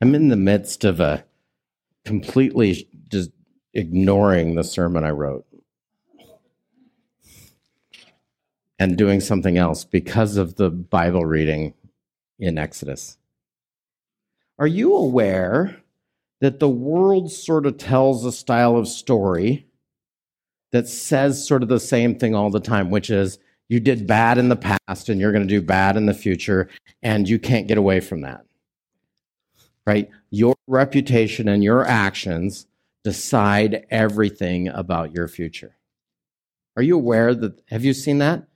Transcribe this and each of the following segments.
I'm in the midst of a completely just ignoring the sermon I wrote and doing something else because of the Bible reading in Exodus. Are you aware that the world sort of tells a style of story that says sort of the same thing all the time, which is you did bad in the past and you're going to do bad in the future, and you can't get away from that? Right? Your reputation and your actions decide everything about your future. Are you aware that? Have you seen that?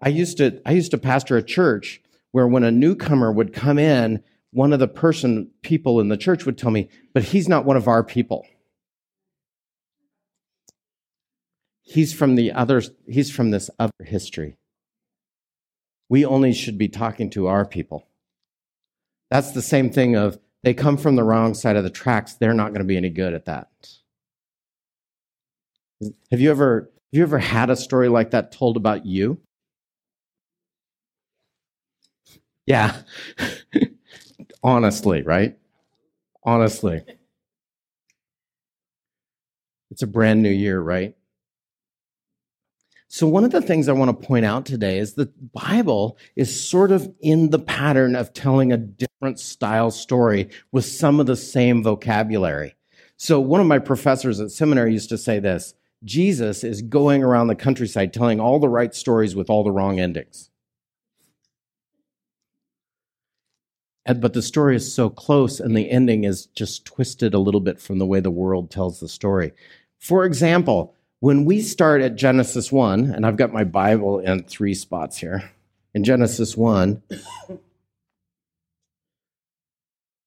I used to I used to pastor a church where when a newcomer would come in, one of the person people in the church would tell me, "But he's not one of our people. He's from the other he's from this other history. We only should be talking to our people." That's the same thing of they come from the wrong side of the tracks, they're not going to be any good at that. Have you ever have you ever had a story like that told about you? Yeah. Honestly, right? Honestly. It's a brand new year, right? So, one of the things I want to point out today is the Bible is sort of in the pattern of telling a different style story with some of the same vocabulary. So, one of my professors at seminary used to say this Jesus is going around the countryside telling all the right stories with all the wrong endings. but the story is so close and the ending is just twisted a little bit from the way the world tells the story. For example, when we start at Genesis 1, and I've got my Bible in three spots here. In Genesis 1,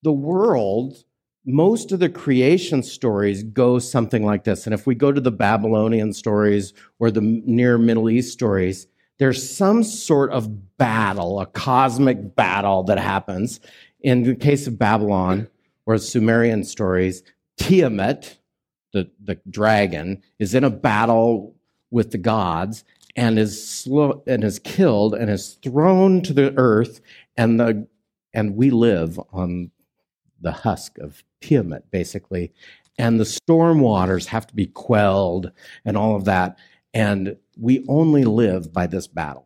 the world, most of the creation stories go something like this. And if we go to the Babylonian stories or the near Middle East stories, there's some sort of battle, a cosmic battle that happens. In the case of Babylon or Sumerian stories, Tiamat, the, the dragon, is in a battle with the gods and is slow, and is killed and is thrown to the earth and the and we live on the husk of Tiamat basically and the storm waters have to be quelled and all of that and we only live by this battle.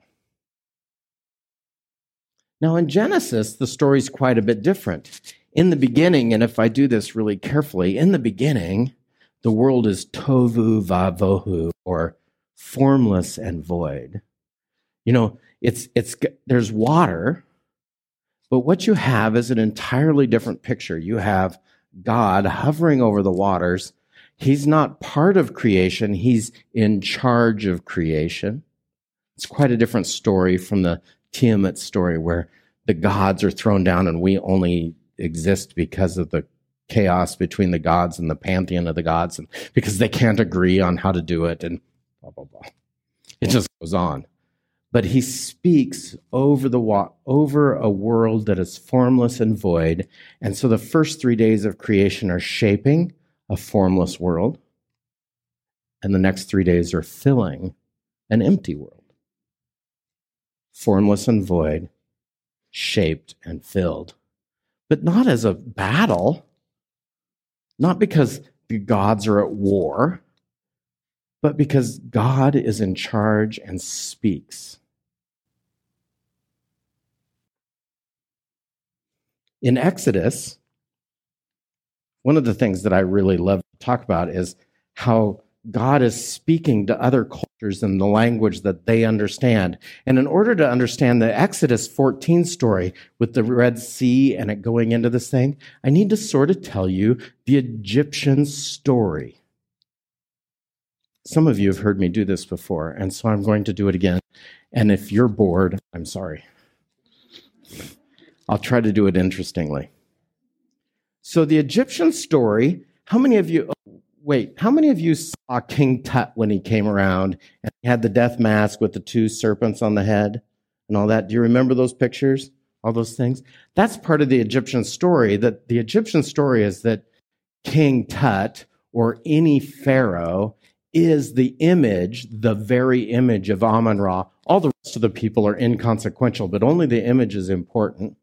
Now, in Genesis, the story is quite a bit different. In the beginning, and if I do this really carefully, in the beginning, the world is tovu vavohu, or formless and void. You know, it's, it's, there's water, but what you have is an entirely different picture. You have God hovering over the waters He's not part of creation, he's in charge of creation. It's quite a different story from the Tiamat story where the gods are thrown down and we only exist because of the chaos between the gods and the pantheon of the gods and because they can't agree on how to do it and blah blah blah. It just goes on. But he speaks over the wa- over a world that is formless and void. And so the first 3 days of creation are shaping a formless world, and the next three days are filling an empty world. Formless and void, shaped and filled. But not as a battle, not because the gods are at war, but because God is in charge and speaks. In Exodus, one of the things that I really love to talk about is how God is speaking to other cultures in the language that they understand. And in order to understand the Exodus 14 story with the Red Sea and it going into this thing, I need to sort of tell you the Egyptian story. Some of you have heard me do this before, and so I'm going to do it again. And if you're bored, I'm sorry. I'll try to do it interestingly. So the Egyptian story, how many of you, wait, how many of you saw King Tut when he came around and he had the death mask with the two serpents on the head and all that? Do you remember those pictures? All those things? That's part of the Egyptian story. That the Egyptian story is that King Tut or any pharaoh is the image, the very image of Amun Ra. All the rest of the people are inconsequential, but only the image is important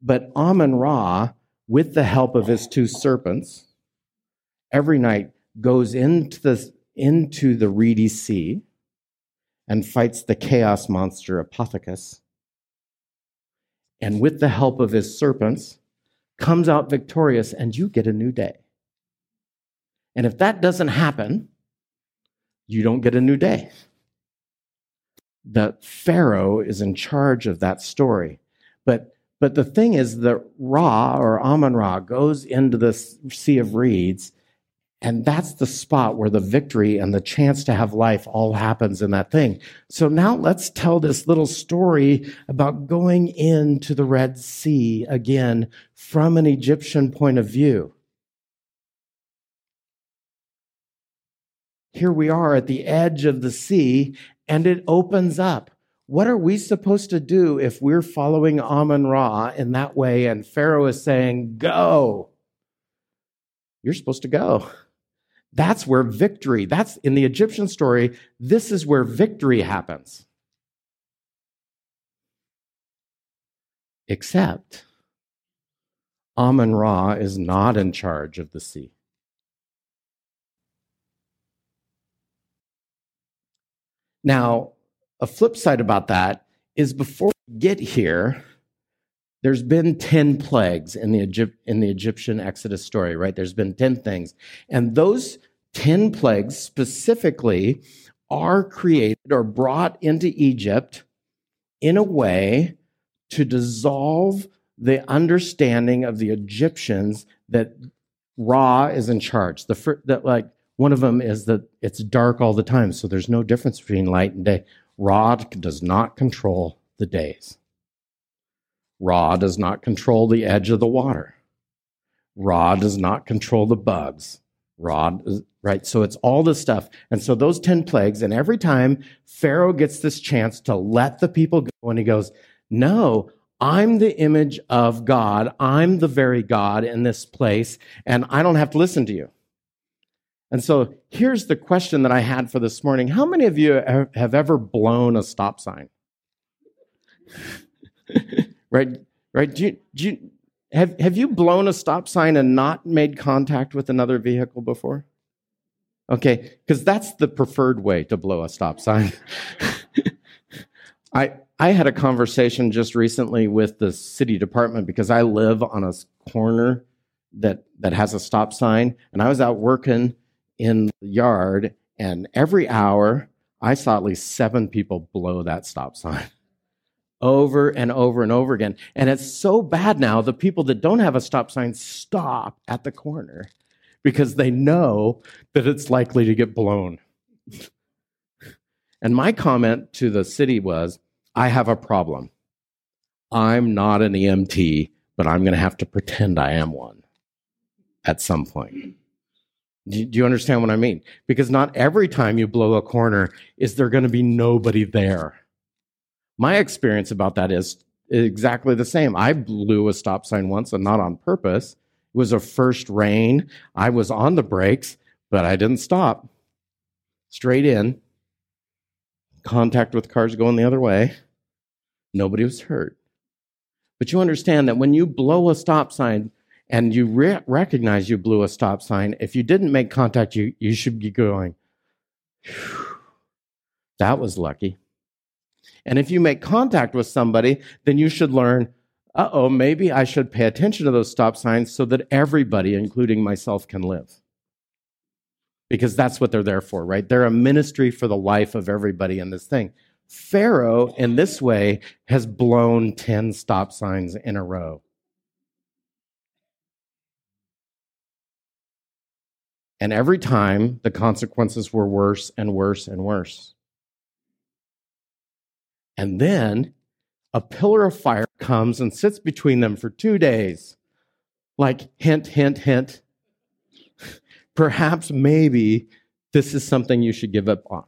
But Amun Ra, with the help of his two serpents, every night goes into the, into the reedy sea and fights the chaos monster Apothekus. And with the help of his serpents, comes out victorious, and you get a new day. And if that doesn't happen, you don't get a new day. The Pharaoh is in charge of that story. But, but the thing is that Ra or Amun Ra goes into the Sea of Reeds and that's the spot where the victory and the chance to have life all happens in that thing. So now let's tell this little story about going into the Red Sea again from an Egyptian point of view. Here we are at the edge of the sea and it opens up. What are we supposed to do if we're following Amun Ra in that way and Pharaoh is saying, go? You're supposed to go. That's where victory, that's in the Egyptian story, this is where victory happens. Except Amun Ra is not in charge of the sea. Now, a flip side about that is before we get here, there's been 10 plagues in the, Egypt, in the Egyptian Exodus story, right? There's been 10 things. And those 10 plagues specifically are created or brought into Egypt in a way to dissolve the understanding of the Egyptians that Ra is in charge. The that like one of them is that it's dark all the time, so there's no difference between light and day. Ra does not control the days. Ra does not control the edge of the water. Ra does not control the bugs. Ra, right? So it's all this stuff. And so those 10 plagues, and every time Pharaoh gets this chance to let the people go, and he goes, No, I'm the image of God. I'm the very God in this place, and I don't have to listen to you. And so here's the question that I had for this morning How many of you have ever blown a stop sign? right? Right? Do you, do you, have, have you blown a stop sign and not made contact with another vehicle before? Okay, because that's the preferred way to blow a stop sign. I, I had a conversation just recently with the city department because I live on a corner that, that has a stop sign, and I was out working in the yard, and every hour I saw at least seven people blow that stop sign over and over and over again. And it's so bad now, the people that don't have a stop sign stop at the corner because they know that it's likely to get blown. and my comment to the city was I have a problem. I'm not an EMT, but I'm going to have to pretend I am one at some point. Do you understand what I mean? Because not every time you blow a corner is there going to be nobody there. My experience about that is exactly the same. I blew a stop sign once and not on purpose. It was a first rain. I was on the brakes, but I didn't stop. Straight in. Contact with cars going the other way. Nobody was hurt. But you understand that when you blow a stop sign and you re- recognize you blew a stop sign, if you didn't make contact, you, you should be going, that was lucky. And if you make contact with somebody, then you should learn, uh oh, maybe I should pay attention to those stop signs so that everybody, including myself, can live. Because that's what they're there for, right? They're a ministry for the life of everybody in this thing. Pharaoh, in this way, has blown 10 stop signs in a row. And every time, the consequences were worse and worse and worse. And then a pillar of fire comes and sits between them for two days. Like, hint, hint, hint. Perhaps, maybe this is something you should give up on.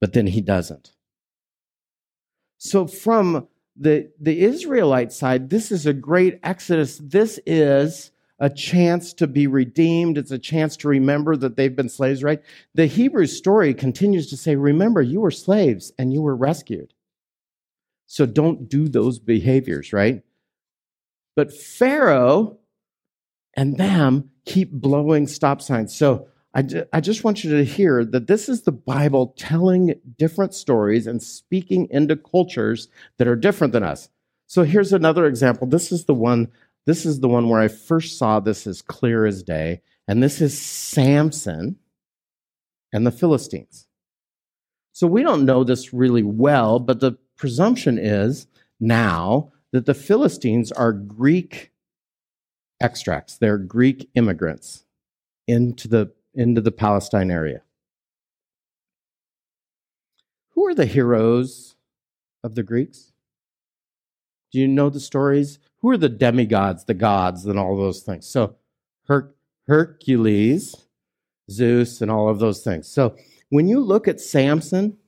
But then he doesn't. So, from the, the Israelite side, this is a great exodus. This is a chance to be redeemed. It's a chance to remember that they've been slaves, right? The Hebrew story continues to say, remember, you were slaves and you were rescued. So don't do those behaviors, right? But Pharaoh and them keep blowing stop signs. So I, I just want you to hear that this is the Bible telling different stories and speaking into cultures that are different than us. So here's another example. This is the one, this is the one where I first saw this as clear as day. And this is Samson and the Philistines. So we don't know this really well, but the presumption is now that the Philistines are Greek extracts. They're Greek immigrants into the, into the Palestine area. Who are the heroes of the Greeks? Do you know the stories? Who are the demigods, the gods, and all those things? So, Her- Hercules, Zeus, and all of those things. So, when you look at Samson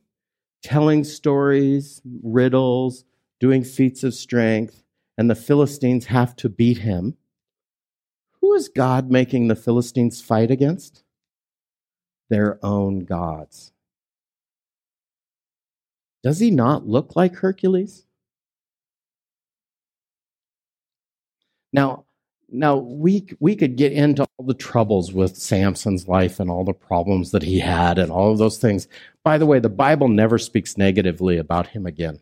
telling stories, riddles, doing feats of strength, and the Philistines have to beat him, who is God making the Philistines fight against? Their own gods. Does he not look like Hercules? Now, now we we could get into all the troubles with Samson's life and all the problems that he had and all of those things. By the way, the Bible never speaks negatively about him again.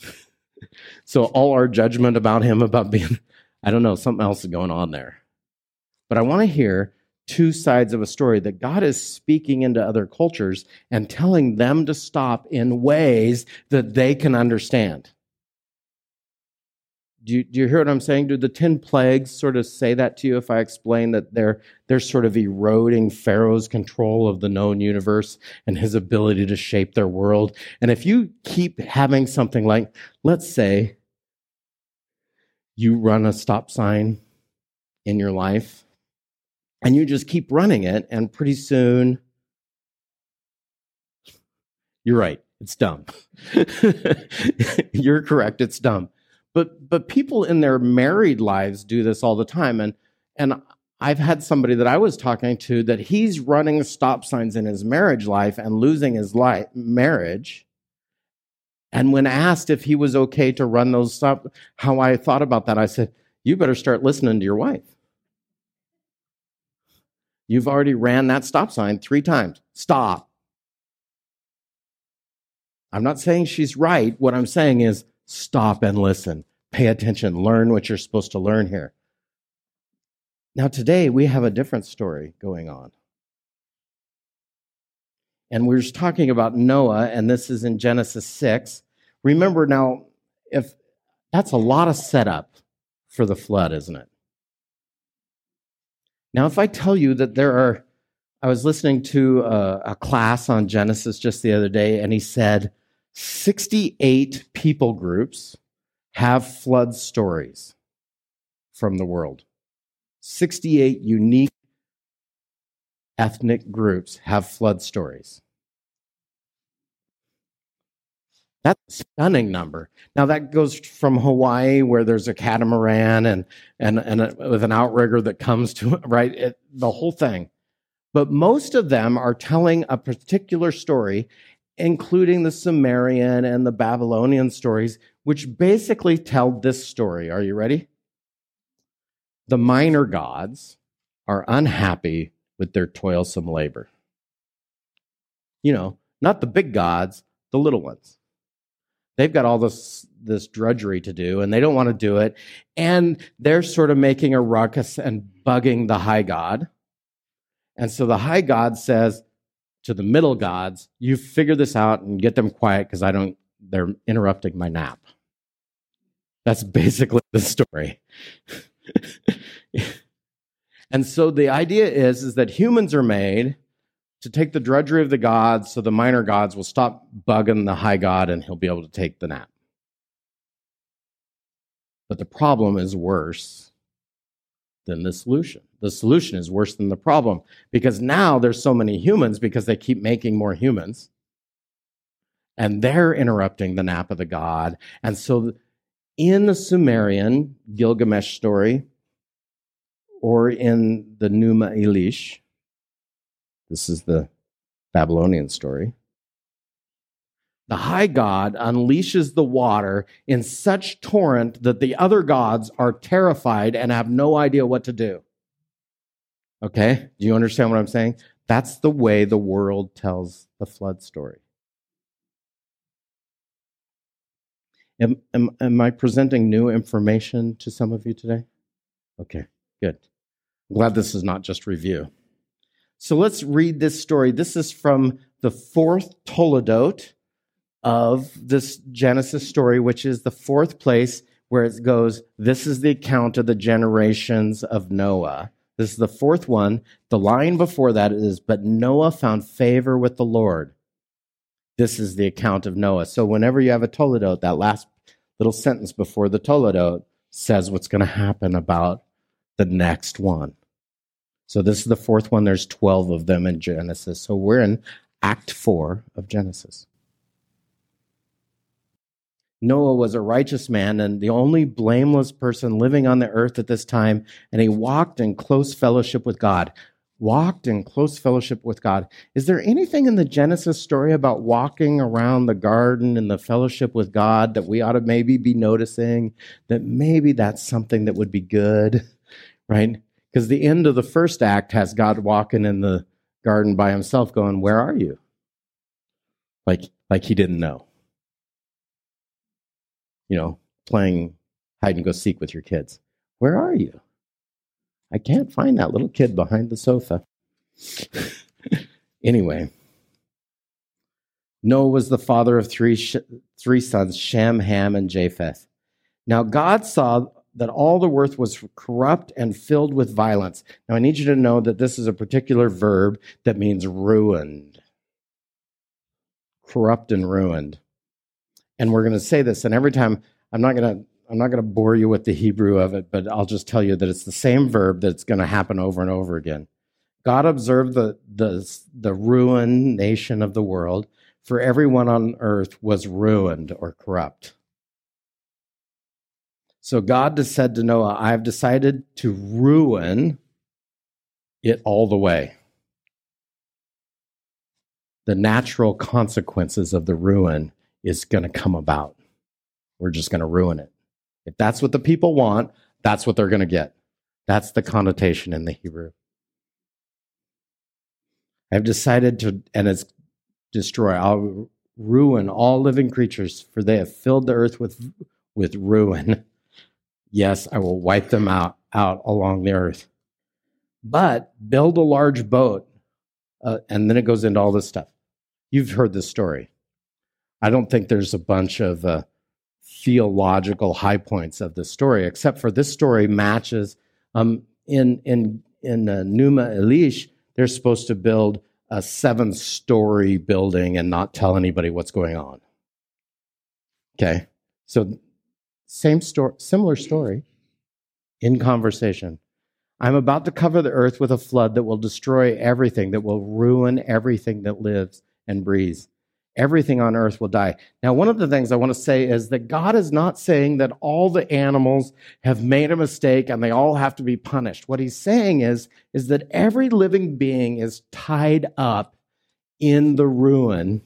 so all our judgment about him about being I don't know, something else is going on there. But I want to hear two sides of a story that God is speaking into other cultures and telling them to stop in ways that they can understand. Do you, do you hear what I'm saying? Do the 10 plagues sort of say that to you if I explain that they're, they're sort of eroding Pharaoh's control of the known universe and his ability to shape their world? And if you keep having something like, let's say, you run a stop sign in your life and you just keep running it, and pretty soon, you're right, it's dumb. you're correct, it's dumb but but people in their married lives do this all the time and and I've had somebody that I was talking to that he's running stop signs in his marriage life and losing his life marriage. And when asked if he was okay to run those stop, how I thought about that, I said, "You better start listening to your wife. You've already ran that stop sign three times. Stop." I'm not saying she's right. What I'm saying is stop and listen. Pay attention. Learn what you're supposed to learn here. Now, today we have a different story going on. And we're just talking about Noah, and this is in Genesis 6. Remember now, if that's a lot of setup for the flood, isn't it? Now, if I tell you that there are, I was listening to a, a class on Genesis just the other day, and he said 68 people groups have flood stories from the world. 68 unique ethnic groups have flood stories. That's a stunning number. Now that goes from Hawaii, where there's a catamaran and and and a, with an outrigger that comes to right it, the whole thing. But most of them are telling a particular story, including the Sumerian and the Babylonian stories, which basically tell this story. Are you ready? The minor gods are unhappy with their toilsome labor. You know, not the big gods, the little ones. They've got all this this drudgery to do and they don't want to do it and they're sort of making a ruckus and bugging the high god. And so the high god says, to the middle gods, you figure this out and get them quiet because I don't, they're interrupting my nap. That's basically the story. and so the idea is, is that humans are made to take the drudgery of the gods so the minor gods will stop bugging the high god and he'll be able to take the nap. But the problem is worse than the solution. The solution is worse than the problem because now there's so many humans because they keep making more humans and they're interrupting the nap of the god. And so in the Sumerian Gilgamesh story or in the Numa Elish, this is the Babylonian story, the high God unleashes the water in such torrent that the other gods are terrified and have no idea what to do. Okay? Do you understand what I'm saying? That's the way the world tells the flood story. Am, am, am I presenting new information to some of you today? Okay, good. I'm glad this is not just review. So let's read this story. This is from the fourth Toledot of this Genesis story, which is the fourth place where it goes, This is the account of the generations of Noah. This is the fourth one. The line before that is, But Noah found favor with the Lord. This is the account of Noah. So whenever you have a Toledot, that last little sentence before the Toledot says what's going to happen about the next one. So this is the fourth one. There's 12 of them in Genesis. So we're in Act 4 of Genesis. Noah was a righteous man and the only blameless person living on the earth at this time, and he walked in close fellowship with God. Walked in close fellowship with God. Is there anything in the Genesis story about walking around the garden in the fellowship with God that we ought to maybe be noticing? That maybe that's something that would be good, right? Because the end of the first act has God walking in the garden by himself, going, Where are you? Like, like he didn't know you know, playing hide and go seek with your kids. Where are you? I can't find that little kid behind the sofa. anyway, Noah was the father of three, three sons Shem, Ham, and Japheth. Now, God saw that all the earth was corrupt and filled with violence. Now, I need you to know that this is a particular verb that means ruined, corrupt and ruined and we're going to say this and every time i'm not going to i'm not going to bore you with the hebrew of it but i'll just tell you that it's the same verb that's going to happen over and over again. God observed the the the ruined nation of the world for everyone on earth was ruined or corrupt. So god said to noah i have decided to ruin it all the way. The natural consequences of the ruin is going to come about. We're just going to ruin it. If that's what the people want, that's what they're going to get. That's the connotation in the Hebrew. I've decided to, and it's destroy. I'll ruin all living creatures, for they have filled the earth with with ruin. Yes, I will wipe them out out along the earth. But build a large boat, uh, and then it goes into all this stuff. You've heard this story. I don't think there's a bunch of uh, theological high points of the story, except for this story matches um, in in in uh, Numa Elish. They're supposed to build a seven-story building and not tell anybody what's going on. Okay, so same story, similar story in conversation. I'm about to cover the earth with a flood that will destroy everything, that will ruin everything that lives and breathes everything on earth will die. Now, one of the things I want to say is that God is not saying that all the animals have made a mistake and they all have to be punished. What he's saying is, is that every living being is tied up in the ruin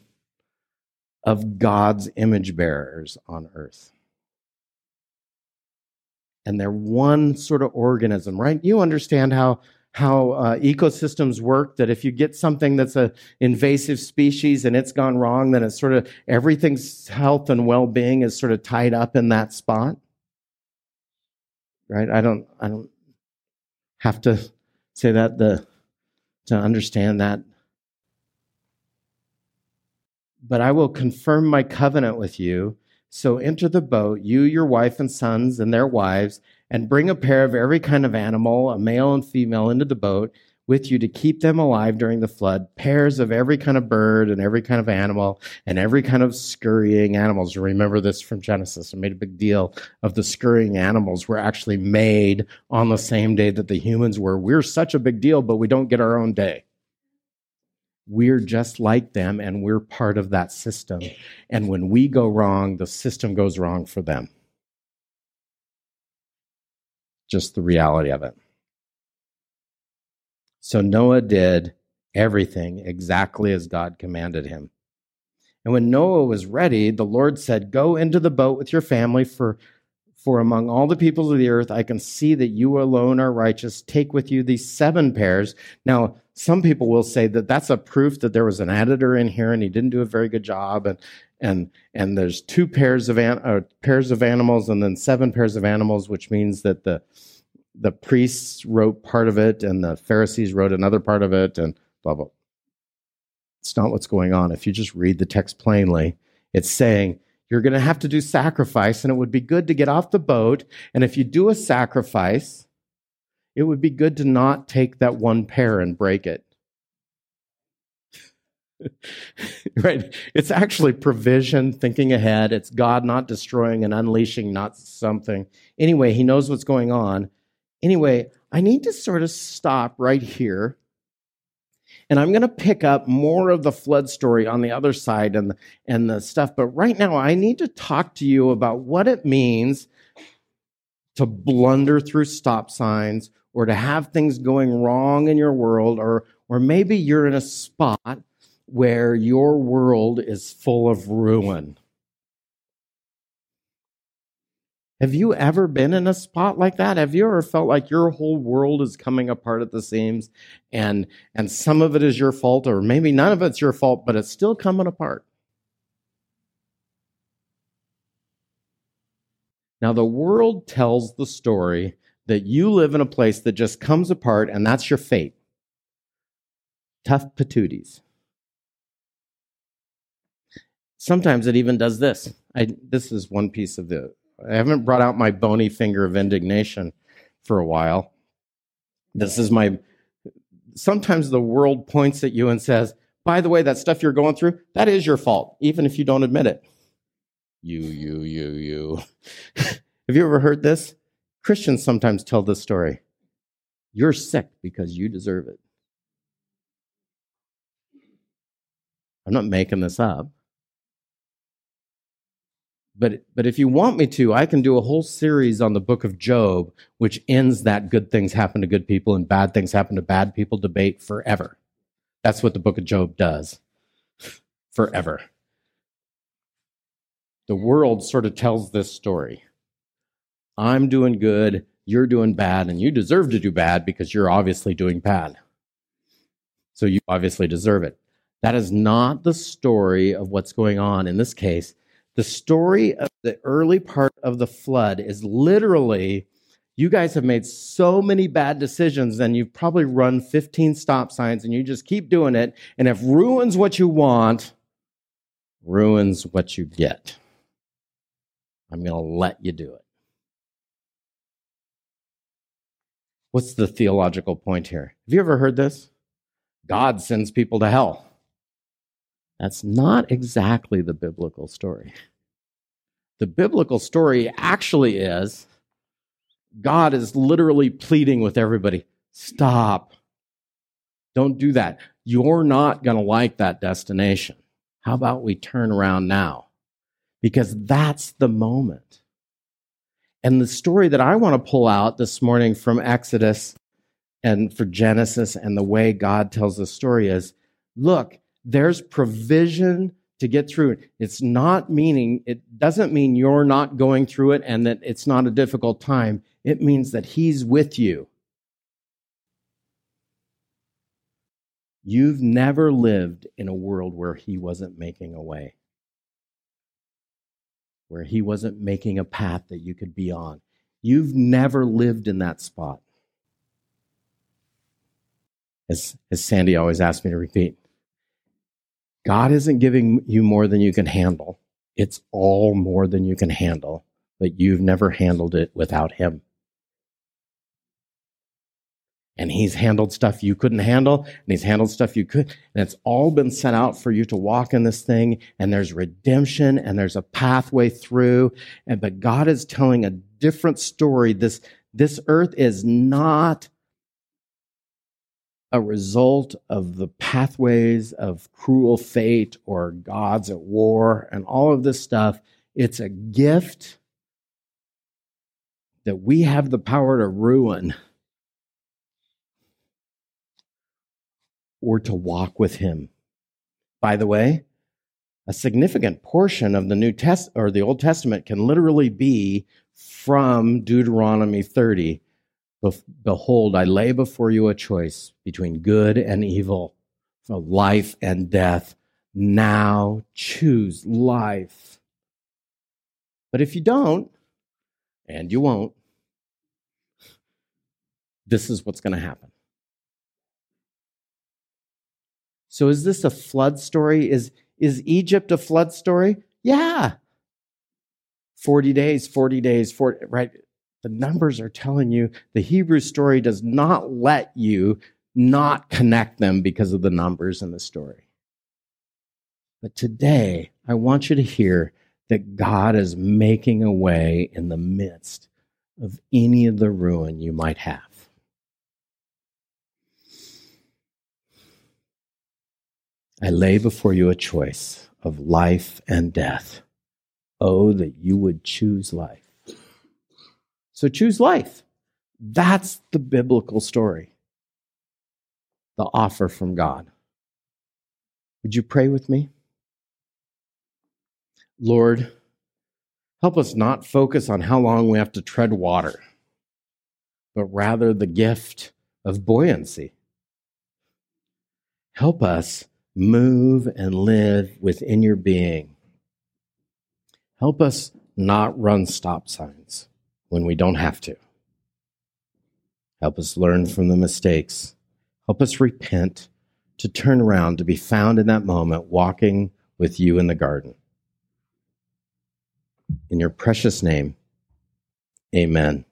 of God's image bearers on earth. And they're one sort of organism, right? You understand how how uh, ecosystems work that if you get something that's an invasive species and it's gone wrong then it's sort of everything's health and well-being is sort of tied up in that spot. Right? I don't i don't have to say that the to understand that. But i will confirm my covenant with you. So enter the boat you your wife and sons and their wives and bring a pair of every kind of animal, a male and female, into the boat with you to keep them alive during the flood, pairs of every kind of bird and every kind of animal and every kind of scurrying animals. Remember this from Genesis. I made a big deal of the scurrying animals were actually made on the same day that the humans were. We're such a big deal, but we don't get our own day. We're just like them and we're part of that system. And when we go wrong, the system goes wrong for them just the reality of it. So Noah did everything exactly as God commanded him. And when Noah was ready, the Lord said, Go into the boat with your family, for, for among all the peoples of the earth, I can see that you alone are righteous. Take with you these seven pairs. Now, some people will say that that's a proof that there was an editor in here and he didn't do a very good job. And, and, and there's two pairs of, an, uh, pairs of animals and then seven pairs of animals, which means that the, the priests wrote part of it and the Pharisees wrote another part of it and blah, blah. It's not what's going on. If you just read the text plainly, it's saying you're going to have to do sacrifice, and it would be good to get off the boat. And if you do a sacrifice, it would be good to not take that one pair and break it. right? It's actually provision, thinking ahead. It's God not destroying and unleashing not something. Anyway, he knows what's going on. Anyway, I need to sort of stop right here and I'm going to pick up more of the flood story on the other side and, and the stuff. But right now, I need to talk to you about what it means to blunder through stop signs or to have things going wrong in your world, or, or maybe you're in a spot where your world is full of ruin. Have you ever been in a spot like that? Have you ever felt like your whole world is coming apart at the seams and and some of it is your fault or maybe none of it's your fault but it's still coming apart? Now the world tells the story that you live in a place that just comes apart and that's your fate. Tough patooties. Sometimes it even does this. I, this is one piece of the I haven't brought out my bony finger of indignation for a while. This is my. Sometimes the world points at you and says, by the way, that stuff you're going through, that is your fault, even if you don't admit it. You, you, you, you. Have you ever heard this? Christians sometimes tell this story. You're sick because you deserve it. I'm not making this up. But, but if you want me to, I can do a whole series on the book of Job, which ends that good things happen to good people and bad things happen to bad people debate forever. That's what the book of Job does. forever. The world sort of tells this story. I'm doing good, you're doing bad, and you deserve to do bad because you're obviously doing bad. So you obviously deserve it. That is not the story of what's going on in this case the story of the early part of the flood is literally you guys have made so many bad decisions and you've probably run 15 stop signs and you just keep doing it. And if ruins what you want, ruins what you get. I'm going to let you do it. What's the theological point here? Have you ever heard this? God sends people to hell. That's not exactly the biblical story. The biblical story actually is God is literally pleading with everybody stop. Don't do that. You're not going to like that destination. How about we turn around now? Because that's the moment. And the story that I want to pull out this morning from Exodus and for Genesis and the way God tells the story is look, there's provision to get through it. It's not meaning, it doesn't mean you're not going through it and that it's not a difficult time. It means that He's with you. You've never lived in a world where He wasn't making a way, where He wasn't making a path that you could be on. You've never lived in that spot. As, as Sandy always asks me to repeat, God isn't giving you more than you can handle. It's all more than you can handle, but you've never handled it without Him. And He's handled stuff you couldn't handle, and He's handled stuff you could. And it's all been set out for you to walk in this thing, and there's redemption, and there's a pathway through. And but God is telling a different story. This, this earth is not a result of the pathways of cruel fate or gods at war and all of this stuff. It's a gift that we have the power to ruin or to walk with Him. By the way, a significant portion of the New Test or the Old Testament can literally be from Deuteronomy 30. Behold, I lay before you a choice between good and evil, life and death. Now choose life. But if you don't, and you won't, this is what's going to happen. So is this a flood story? Is, is Egypt a flood story? Yeah. 40 days, 40 days, 40, right? The numbers are telling you the Hebrew story does not let you not connect them because of the numbers in the story. But today, I want you to hear that God is making a way in the midst of any of the ruin you might have. I lay before you a choice of life and death. Oh, that you would choose life. So choose life. That's the biblical story, the offer from God. Would you pray with me? Lord, help us not focus on how long we have to tread water, but rather the gift of buoyancy. Help us move and live within your being. Help us not run stop signs when we don't have to. Help us learn from the mistakes. Help us repent to turn around to be found in that moment walking with you in the garden. In your precious name, amen.